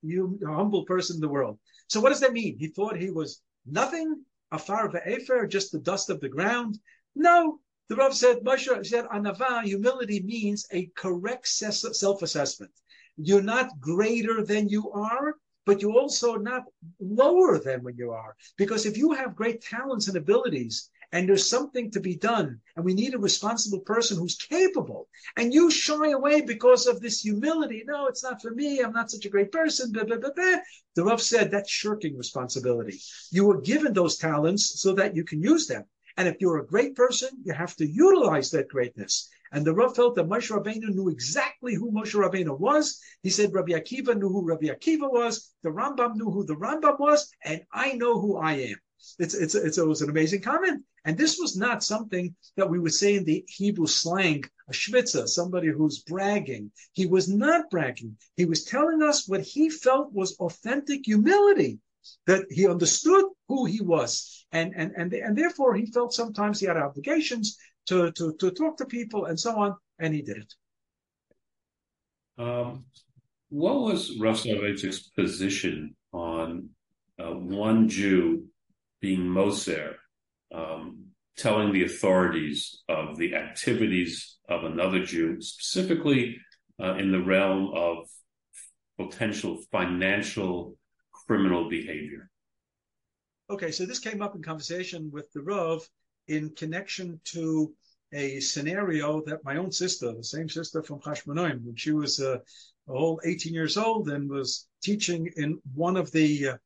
humble person in the world. So what does that mean? He thought he was nothing, afar ve'efer, just the dust of the ground? No. The Rav said, Moshe said, Anava, humility means a correct self-assessment. You're not greater than you are, but you're also not lower than when you are. Because if you have great talents and abilities, and there's something to be done, and we need a responsible person who's capable, and you shy away because of this humility. No, it's not for me. I'm not such a great person. Blah, blah, blah, blah. The Rav said that's shirking responsibility. You were given those talents so that you can use them. And if you're a great person, you have to utilize that greatness. And the Rav felt that Moshe Rabbeinu knew exactly who Moshe Rabbeinu was. He said Rabbi Akiva knew who Rabbi Akiva was. The Rambam knew who the Rambam was, and I know who I am. It's, it's, it's, it was an amazing comment. And this was not something that we would say in the Hebrew slang, a shvitza, somebody who's bragging. He was not bragging. He was telling us what he felt was authentic humility, that he understood who he was. And, and, and, and therefore he felt sometimes he had obligations to, to, to talk to people and so on, and he did it. Um, what was Rav Soloveitchik's position on uh, one Jew being Moser, um, telling the authorities of the activities of another Jew, specifically uh, in the realm of potential financial criminal behavior? Okay, so this came up in conversation with the Rav in connection to a scenario that my own sister, the same sister from Hashmonaim, when she was uh, a whole 18 years old and was teaching in one of the uh,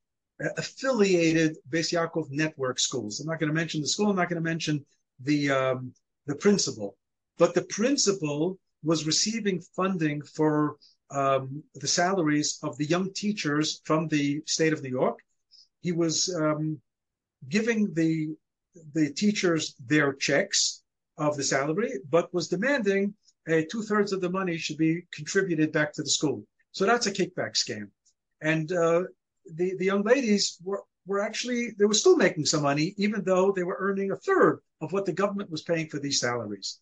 affiliated Beis Yaakov network schools. I'm not going to mention the school. I'm not going to mention the um, the principal, but the principal was receiving funding for um, the salaries of the young teachers from the state of New York. He was um, giving the the teachers their checks of the salary, but was demanding uh, two thirds of the money should be contributed back to the school. So that's a kickback scam. And uh, the the young ladies were were actually they were still making some money, even though they were earning a third of what the government was paying for these salaries.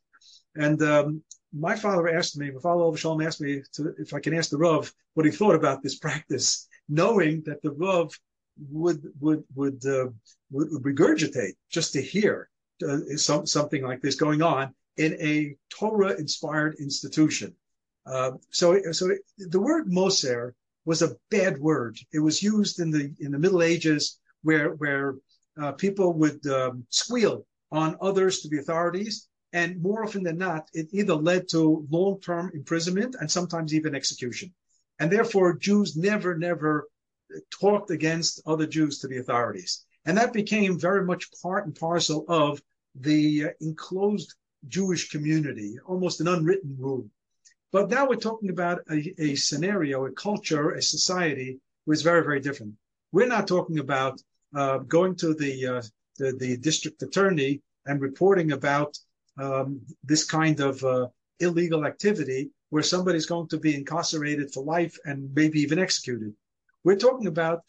And um, my father asked me, my father Shalom asked me to, if I can ask the Rav what he thought about this practice, knowing that the Rav would would would uh, would, regurgitate just to hear uh, some, something like this going on in a Torah inspired institution. Uh, so, so the word Moser was a bad word. It was used in the in the Middle Ages where where uh, people would um, squeal on others to be authorities, and more often than not, it either led to long term imprisonment and sometimes even execution. And therefore, Jews never never talked against other Jews to the authorities. And that became very much part and parcel of the uh, enclosed Jewish community, almost an unwritten rule. But now we're talking about a, a scenario, a culture, a society was very, very different. We're not talking about uh, going to the, uh, the, the district attorney and reporting about um, this kind of uh, illegal activity where somebody's going to be incarcerated for life and maybe even executed. We're talking about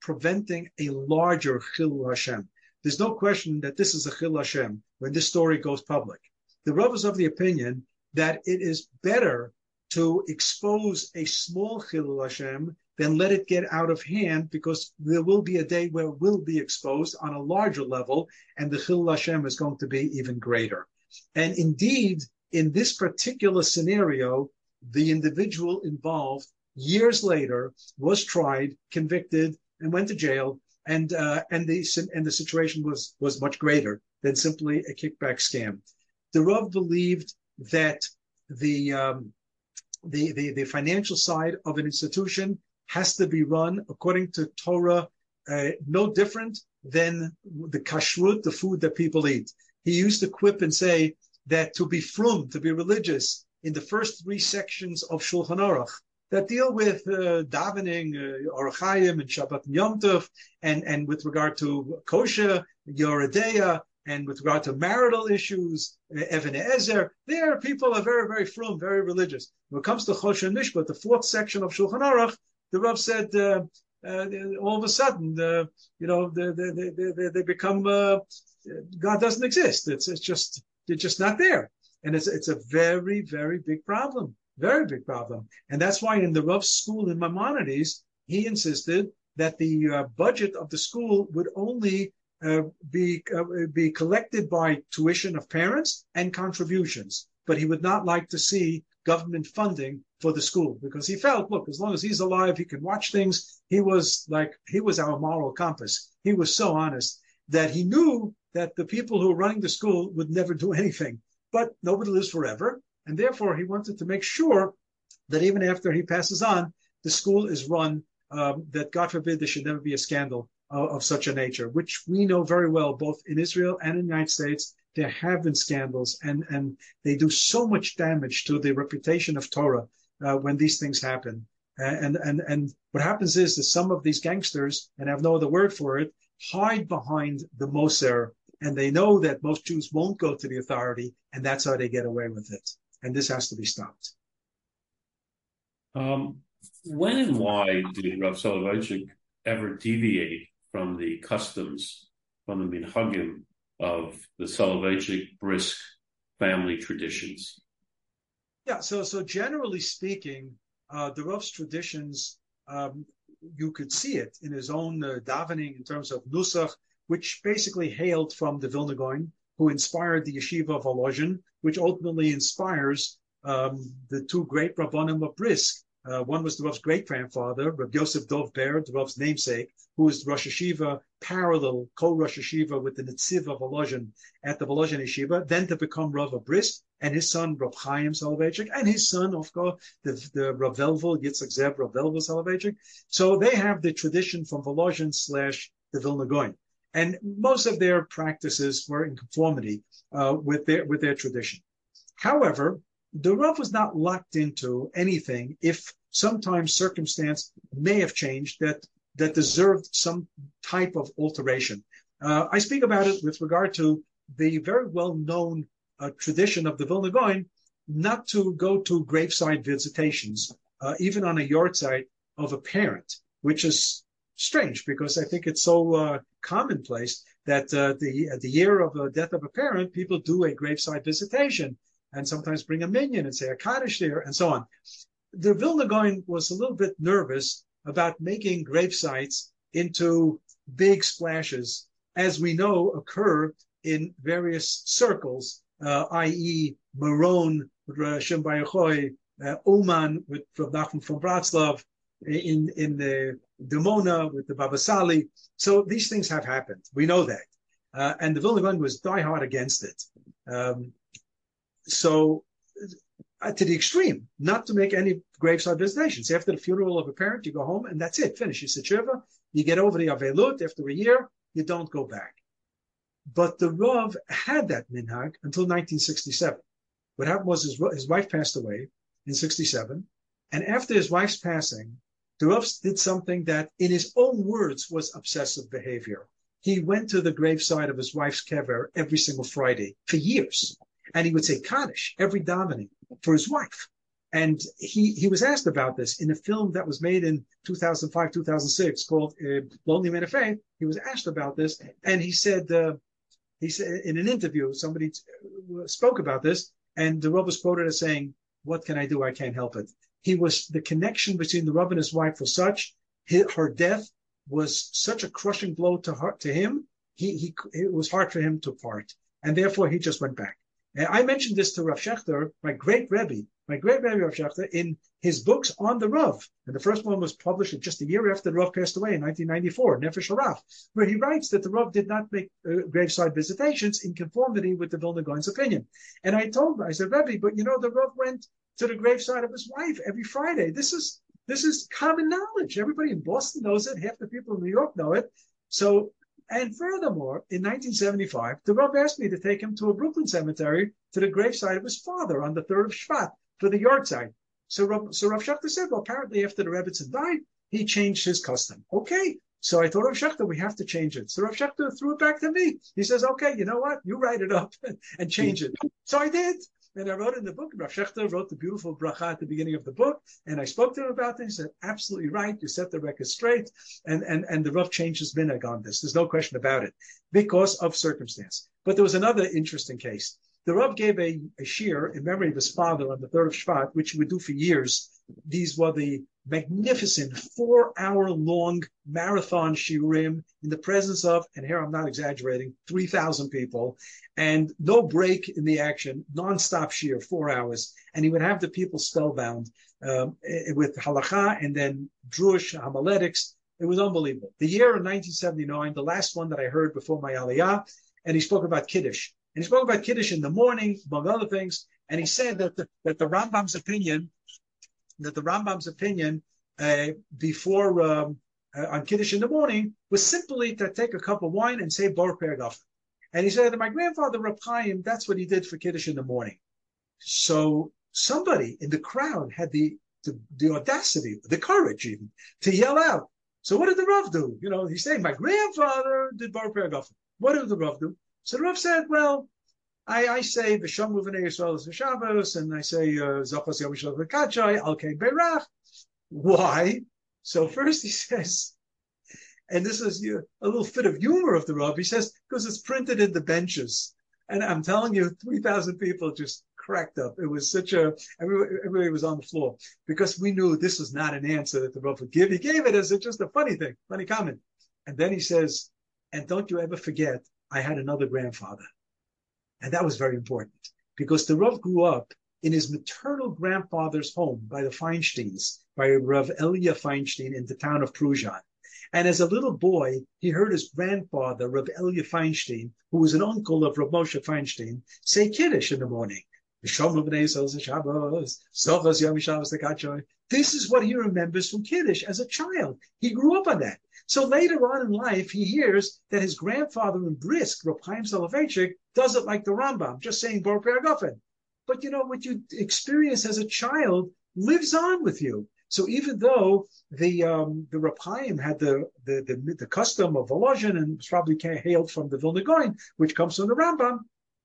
preventing a larger Chil Hashem. There's no question that this is a Chil Hashem when this story goes public. The Rav is of the opinion that it is better to expose a small Chil Hashem than let it get out of hand because there will be a day where it will be exposed on a larger level and the Chil Hashem is going to be even greater. And indeed, in this particular scenario, the individual involved years later was tried, convicted, and went to jail. And uh, and the and the situation was was much greater than simply a kickback scam. The Rav believed that the um, the, the the financial side of an institution has to be run according to Torah, uh, no different than the kashrut, the food that people eat. He used to quip and say that to be frum, to be religious, in the first three sections of Shulchan Aruch, that deal with uh, davening, uh, Orachayim, and Shabbat and Yom Tov, and, and with regard to kosher, Yoreh De'ah, and with regard to marital issues, uh, Even HaEzer, there people are very, very frum, very religious. When it comes to Choshen Mishpat, the fourth section of Shulchan Aruch, the Rav said, uh, uh, all of a sudden, uh, you know, they, they, they, they become, uh, God doesn't exist. It's, it's just, they're just not there. And it's, it's a very, very big problem. Very big problem. And that's why in the Rav school in Maimonides, he insisted that the uh, budget of the school would only uh, be uh, be collected by tuition of parents and contributions, but he would not like to see government funding for the school because he felt, look, as long as he's alive, he can watch things. He was like he was our moral compass. He was so honest that he knew that the people who were running the school would never do anything. But nobody lives forever, and therefore, he wanted to make sure that even after he passes on, the school is run, um, that God forbid there should never be a scandal of, of such a nature, which we know very well, both in Israel and in the United States. There have been scandals, and, and they do so much damage to the reputation of Torah uh, when these things happen. And, and, and what happens is that some of these gangsters, and I have no other word for it, hide behind the Moser, and they know that most Jews won't go to the authority, and that's how they get away with it and this has to be stopped. Um, when and why did Rav Soloveitchik ever deviate from the customs, from the minhagim of the Soloveitchik brisk family traditions? Yeah, so so generally speaking, uh, the Rav's traditions, um, you could see it in his own uh, davening in terms of Nusach, which basically hailed from the Vilna Gaon, who inspired the yeshiva of Volozhin, which ultimately inspires um, the two great Rabbanim of Brisk. Uh, one was the Rav's great grandfather, Rav Yosef Dov Ber, the Rav's namesake, who was Rosh Yeshiva, parallel, co-Rosh Yeshiva with the Netziv of Volozhin at the Volozhin Yeshiva, then to become Rav of Brisk, and his son Rav Chaim Soloveitchik, and his son, of course, the, the Rav Velvel, Yitzhak Zev, Rav Velvel Soloveitchik. So they have the tradition from Volozhin slash the Vilna Gaon. And most of their practices were in conformity uh, with their with their tradition. However, the Rav was not locked into anything if sometimes circumstance may have changed that that deserved some type of alteration. Uh, I speak about it with regard to the very well known uh, tradition of the Vilna Gaon not to go to graveside visitations, uh, even on a yahrzeit of a parent, which is strange because I think it's so uh, commonplace that uh, the the year of the death of a parent, people do a graveside visitation and sometimes bring a minyan and say a kaddish there and so on. The Vilna Gaon was a little bit nervous about making gravesites into big splashes, as we know occur in various circles, uh, i.e., Shem Bayachoy, uh, Uman with from Nachman from Bratslav, in in the Dimona with the Baba Sali. So these things have happened. We know that, uh, and the Vilna Gaon was diehard against it. Um, so uh, to the extreme, not to make any graveside visitations. After the funeral of a parent, you go home and that's it. Finish. You sit shiva, you get over the avelut. After a year, you don't go back. But the Rav had that minhag until 1967. What happened was his, his wife passed away in 67. And after his wife's passing, Rav did something that, in his own words, was obsessive behavior. He went to the graveside of his wife's kever every single Friday for years and he would say Kaddish every davening for his wife. And he, he was asked about this in a film that was made in 2005, 2006 called uh, Lonely Man of Faith. He was asked about this and he said, uh, he said in an interview, somebody t- uh, spoke about this and the Rav was quoted as saying, what can I do? I can't help it. He was, the connection between the Rav and his wife was such, her death was such a crushing blow to her, to him. He, he, it was hard for him to part. And therefore he just went back. And I mentioned this to Rav Schachter, my great Rebbe, my great Rebbe Rav Schachter, in his books on the Rav. And the first one was published just a year after the Rav passed away in 1994, Nefesh HaRav, where he writes that the Rav did not make uh, graveside visitations in conformity with the Vilna Gaon's opinion. And I told him, I said, Rebbe, but you know, the Rav went to the graveside of his wife every Friday. This is this is common knowledge. Everybody in Boston knows it. Half the people in New York know it. So and furthermore, in 1975, the Rav asked me to take him to a Brooklyn cemetery to the graveside of his father on the 3rd of Shvat for the yahrzeit. So Rav, so Rav Schachter said, well, apparently after the Rebbitzin died, he changed his custom. Okay. So I told Rav Schachter, we have to change it. So Rav Schachter threw it back to me. He says, okay, you know what? You write it up and change it. So I did. And I wrote in the book, Rav Schachter wrote the beautiful bracha at the beginning of the book, and I spoke to him about it. He said, absolutely right, you set the record straight, and, and, and the Rav changed his minhag on this. There's no question about it, because of circumstance. But there was another interesting case. The Rav gave a, a shiur in memory of his father on the 3rd of Shvat, which he would do for years. These were the magnificent four hour long marathon shiurim in the presence of, and here I'm not exaggerating, 3,000 people and no break in the action, nonstop shiur, four hours. And he would have the people spellbound um, eh, with halacha and then drush, homiletics. It was unbelievable. The year of 1979, the last one that I heard before my aliyah, and he spoke about Kiddush. And he spoke about Kiddush in the morning, among other things. And he said that the, that the Rambam's opinion that the Rambam's opinion uh, before um, uh, on Kiddush in the morning was simply to take a cup of wine and say Bor Pergaf. And he said that my grandfather Reb Chaim, that's what he did for Kiddush in the morning. So somebody in the crowd had the, the, the audacity, the courage even, to yell out. So what did the Rav do? You know, he's saying, my grandfather did Bar Pergaf. What did the Rav do? So the Rav said, well, I, I say V'sham Ruvnei Yisrael is Shabbos, and I say uh, Zachos Yom Yisrael V'kachai Al Berach. Why? So first he says, and this is a little fit of humor of the Rav. He says because it's printed in the benches, and I'm telling you, three thousand people just cracked up. It was such a everybody, everybody was on the floor because we knew this was not an answer that the Rav would give. He gave it as a, just a funny thing, funny comment, and then he says, "And don't you ever forget, I had another grandfather," and that was very important because the Rav grew up in his maternal grandfather's home by the Feinsteins, by Rav Elia Feinstein in the town of Pruzhan. And as a little boy, he heard his grandfather, Rav Elia Feinstein, who was an uncle of Rav Moshe Feinstein, say Kiddush in the morning. This is what he remembers from Kiddush as a child. He grew up on that. So later on in life, he hears that his grandfather in Brisk, Rav Chaim Soloveitchik, does it like the Rambam, just saying Bar But you know, what you experience as a child lives on with you. So even though the um, the Raphaim had the, the, the the custom of Volozhin and was probably hailed from the Vilna Gaon, which comes from the Rambam,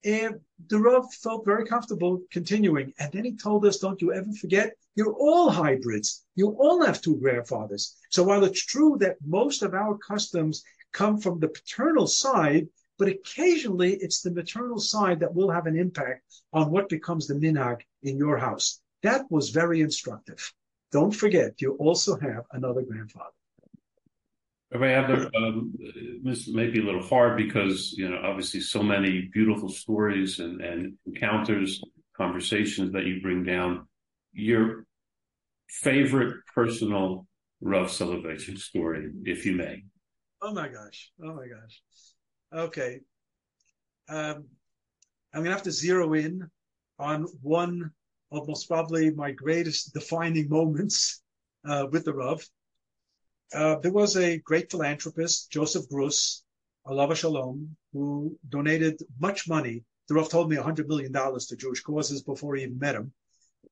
and the Rav felt very comfortable continuing. And then he told us, "Don't you ever forget, you're all hybrids. You all have two grandfathers. So while it's true that most of our customs come from the paternal side, but occasionally it's the maternal side that will have an impact on what becomes the minhag in your house." That was very instructive. Don't forget, you also have another grandfather. Rabbi Adler, um, this may be a little hard because, you know, obviously so many beautiful stories and, and encounters, conversations that you bring down. Your favorite personal Rav Soloveitchik story, if you may. Oh my gosh. Oh my gosh. Okay. Um, I'm going to have to zero in on one of most probably my greatest defining moments uh, with the Rav. Uh, there was a great philanthropist, Joseph Gruss, Alava Shalom, who donated much money. The Rav told me $100 million to Jewish causes before he even met him.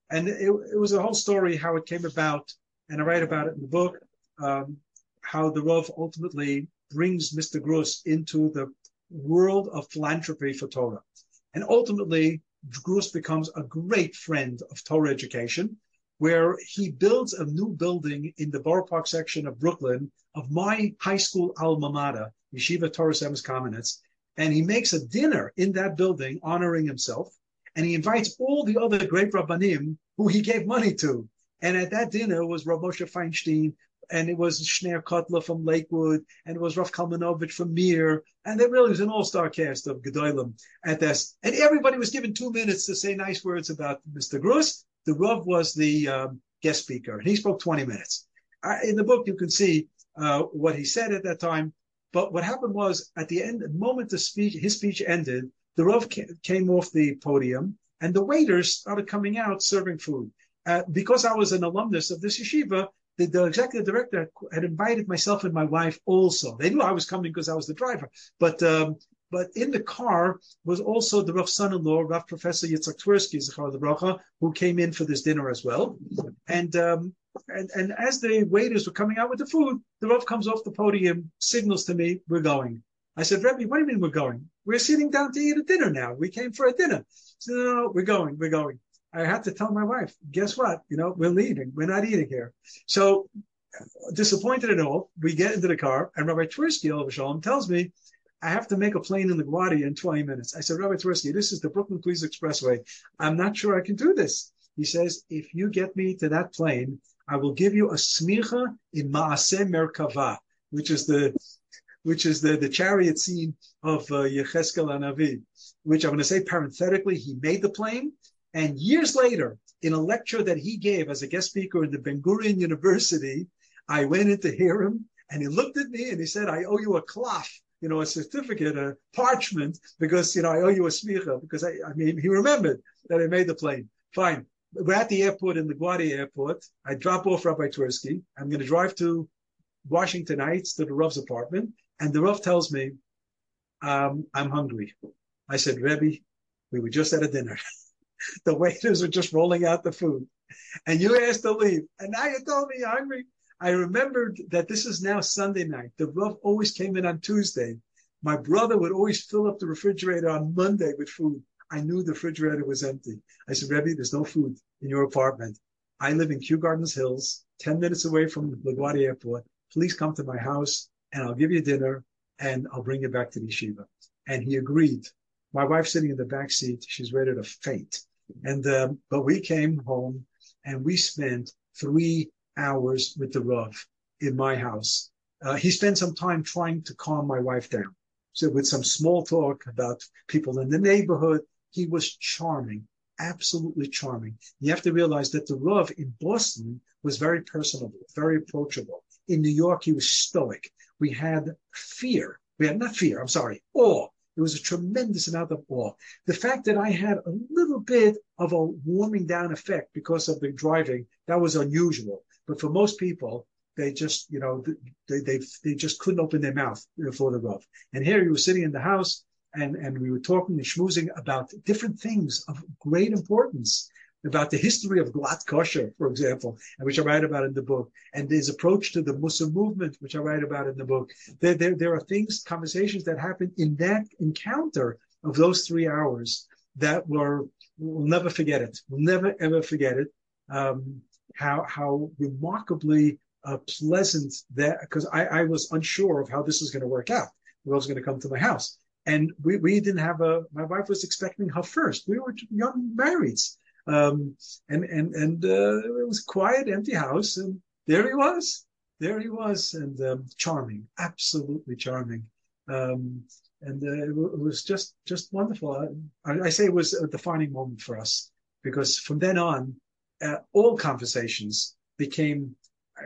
And it, it, was a whole story how it came about, and I write about it in the book, um, how the Rav ultimately brings Mr. Gruss into the world of philanthropy for Torah. And ultimately, Gruss becomes a great friend of Torah education, where he builds a new building in the Borough Park section of Brooklyn of my high school alma mater, Yeshiva Torah Emes Kamenetz, and he makes a dinner in that building honoring himself, and he invites all the other great rabbanim who he gave money to. And at that dinner was Rav Moshe Feinstein, and it was Shneur Kotler from Lakewood, and it was Rav Kalmanovich from Mir, and it really was an all-star cast of Gedolim at this. And everybody was given two minutes to say nice words about Mr. Gruss. The Rav was the um, guest speaker, and he spoke 20 minutes. I, in the book, you can see uh, what he said at that time. But what happened was, at the end, the moment the speech, his speech ended, the Rav came off the podium, and the waiters started coming out serving food. Uh, because I was an alumnus of this yeshiva, the, the, executive director had invited myself and my wife also. They knew I was coming because I was the driver, but um, but in the car was also the rough son-in-law, rough Professor Yitzhak Twersky, Bracha, who came in for this dinner as well. And um, and and as the waiters were coming out with the food, the Rav comes off the podium, signals to me, "We're going." I said, Rebbe, what do you mean we're going? We're sitting down to eat a dinner now. We came for a dinner. So no, no, no, we're going, we're going. I had to tell my wife, guess what? You know, we're leaving. We're not eating here. So disappointed at all, we get into the car, and Rabbi Twersky, Shalom, tells me, I have to make a plane in LaGuardia in 20 minutes. I said, Rabbi Twersky, this is the Brooklyn Queens Expressway. I'm not sure I can do this. He says, if you get me to that plane, I will give you a smicha in Maaseh Merkava, which is the which is the, the chariot scene of uh, Yecheskel Anavi, which I'm going to say parenthetically, he made the plane, and years later, in a lecture that he gave as a guest speaker in the Ben Gurion University, I went in to hear him and he looked at me and he said, I owe you a cloth, you know, a certificate, a parchment, because, you know, I owe you a smicha, because I, I mean, he remembered that I made the plane. Fine. We're at the airport in the LaGuardia airport. I drop off Rabbi Twersky. I'm going to drive to Washington Heights to the Rav's apartment. And the Rav tells me, um, I'm hungry. I said, Rebbe, we were just at a dinner. the waiters were just rolling out the food. And you asked to leave. And now you told me you're hungry. I remembered that this is now Sunday night. The Rav always came in on Tuesday. My brother would always fill up the refrigerator on Monday with food. I knew the refrigerator was empty. I said, Rebbe, there's no food in your apartment. I live in Kew Gardens Hills, 10 minutes away from LaGuardia Airport. Please come to my house and I'll give you dinner and I'll bring you back to the yeshiva. And he agreed. My wife's sitting in the back seat. She's ready to faint. And um, but we came home and we spent three hours with the Rav in my house. Uh, he spent some time trying to calm my wife down. So with some small talk about people in the neighborhood, he was charming, absolutely charming. You have to realize that the Rav in Boston was very personable, very approachable. In New York, he was stoic. We had fear. We had not fear, I'm sorry, awe. There was a tremendous amount of awe. The fact that I had a little bit of a warming down effect because of the driving, that was unusual. But for most people, they just, you know, they, they, they just couldn't open their mouth for the Rav. And here he was sitting in the house and, and we were talking and schmoozing about different things of great importance about the history of Glatt Kosher, for example, and which I write about in the book, and his approach to the Muslim movement, which I write about in the book. There, there, there are things, conversations that happen in that encounter of those three hours that were, we'll never forget it. We'll never ever forget it. Um, how, how remarkably uh, pleasant that, because I, I was unsure of how this was going to work out. Who was going to come to my house? And we, we didn't have a, my wife was expecting her first. We were young marrieds. Um, and, and, and, uh, it was a quiet, empty house. And there he was. There he was. And, um, charming, absolutely charming. Um, and uh, it, it, was just, just wonderful. I, I, say it was a defining moment for us because from then on, uh, all conversations became,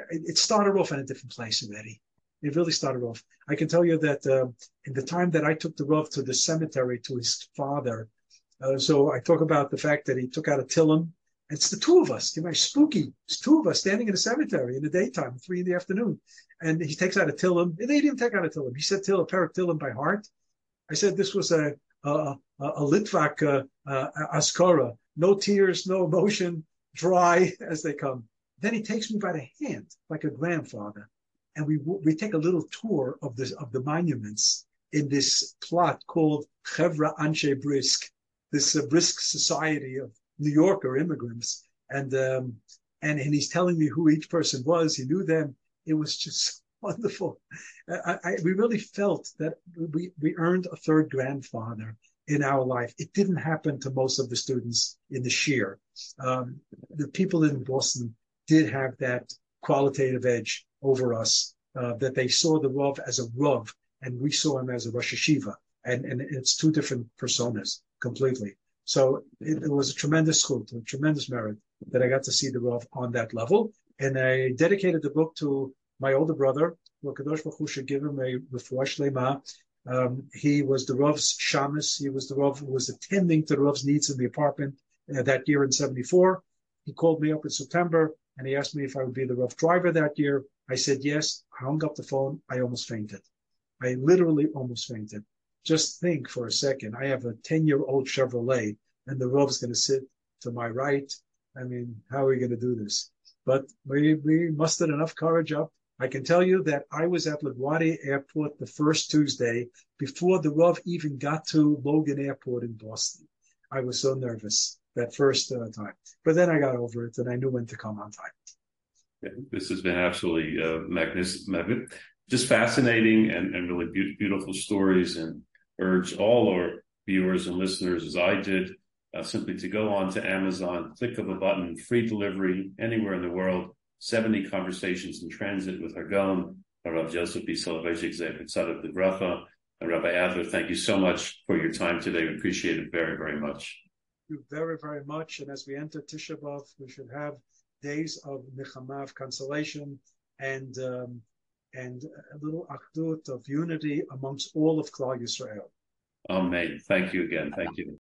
it started off in a different place already. It really started off. I can tell you that uh, in the time that I took the Rav to the cemetery to his father, uh, so I talk about the fact that he took out a Tillim. It's the two of us, you know, spooky. It's two of us standing in a cemetery in the daytime, three in the afternoon. And he takes out a Tillim. They didn't take out a Tillim. He said Till, a pair of Tillim by heart. I said this was a, a, a, a Litvak uh, uh, Askara. No tears, no emotion, dry as they come. Then he takes me by the hand like a grandfather. And we, we take a little tour of this, of the monuments in this plot called Chevra Anshe Brisk this uh, brisk society of New Yorker immigrants, and um, and and he's telling me who each person was. He knew them. It was just wonderful. I, I, we really felt that we we earned a third grandfather in our life. It didn't happen to most of the students in the shiur. Um, the people in Boston did have that qualitative edge over us, uh, that they saw the Rav as a Rav, and we saw him as a Rosh Yeshiva. And, and it's two different personas completely. So it, it was a tremendous school, a tremendous merit that I got to see the Rav on that level. And I dedicated the book to my older brother, who Kadosh Baruch Hu should give him a refuash lema. Um, he was the Rav's shamus. He was the Rav who was attending to the Rav's needs in the apartment uh, that year in 74. He called me up in September and he asked me if I would be the Rav driver that year. I said yes. I hung up the phone. I almost fainted. I literally almost fainted. Just think for a second. I have a 10 year old Chevrolet and the Rav's going to sit to my right. I mean, how are we going to do this? But we, we mustered enough courage up. I can tell you that I was at LaGuardia Airport the first Tuesday before the Rav even got to Logan Airport in Boston. I was so nervous that first uh, time. But then I got over it and I knew when to come on time. Yeah, this has been absolutely uh, magnificent, just fascinating and, and really be- beautiful stories. And urge all our viewers and listeners, as I did, uh, simply to go on to Amazon, click of a button, free delivery anywhere in the world, 70 conversations in transit with HaGaon, Rav Joseph B. Soloveitchik, Tzadok the Bracha, and Rabbi Adler. Thank you so much for your time today. We appreciate it very, very much. Thank you very, very much. And as we enter Tisha B'Av, we should have days of Nechama, of consolation, and um, and a little achdut of unity amongst all of Klal Yisrael. Amen. Thank you again. Thank you.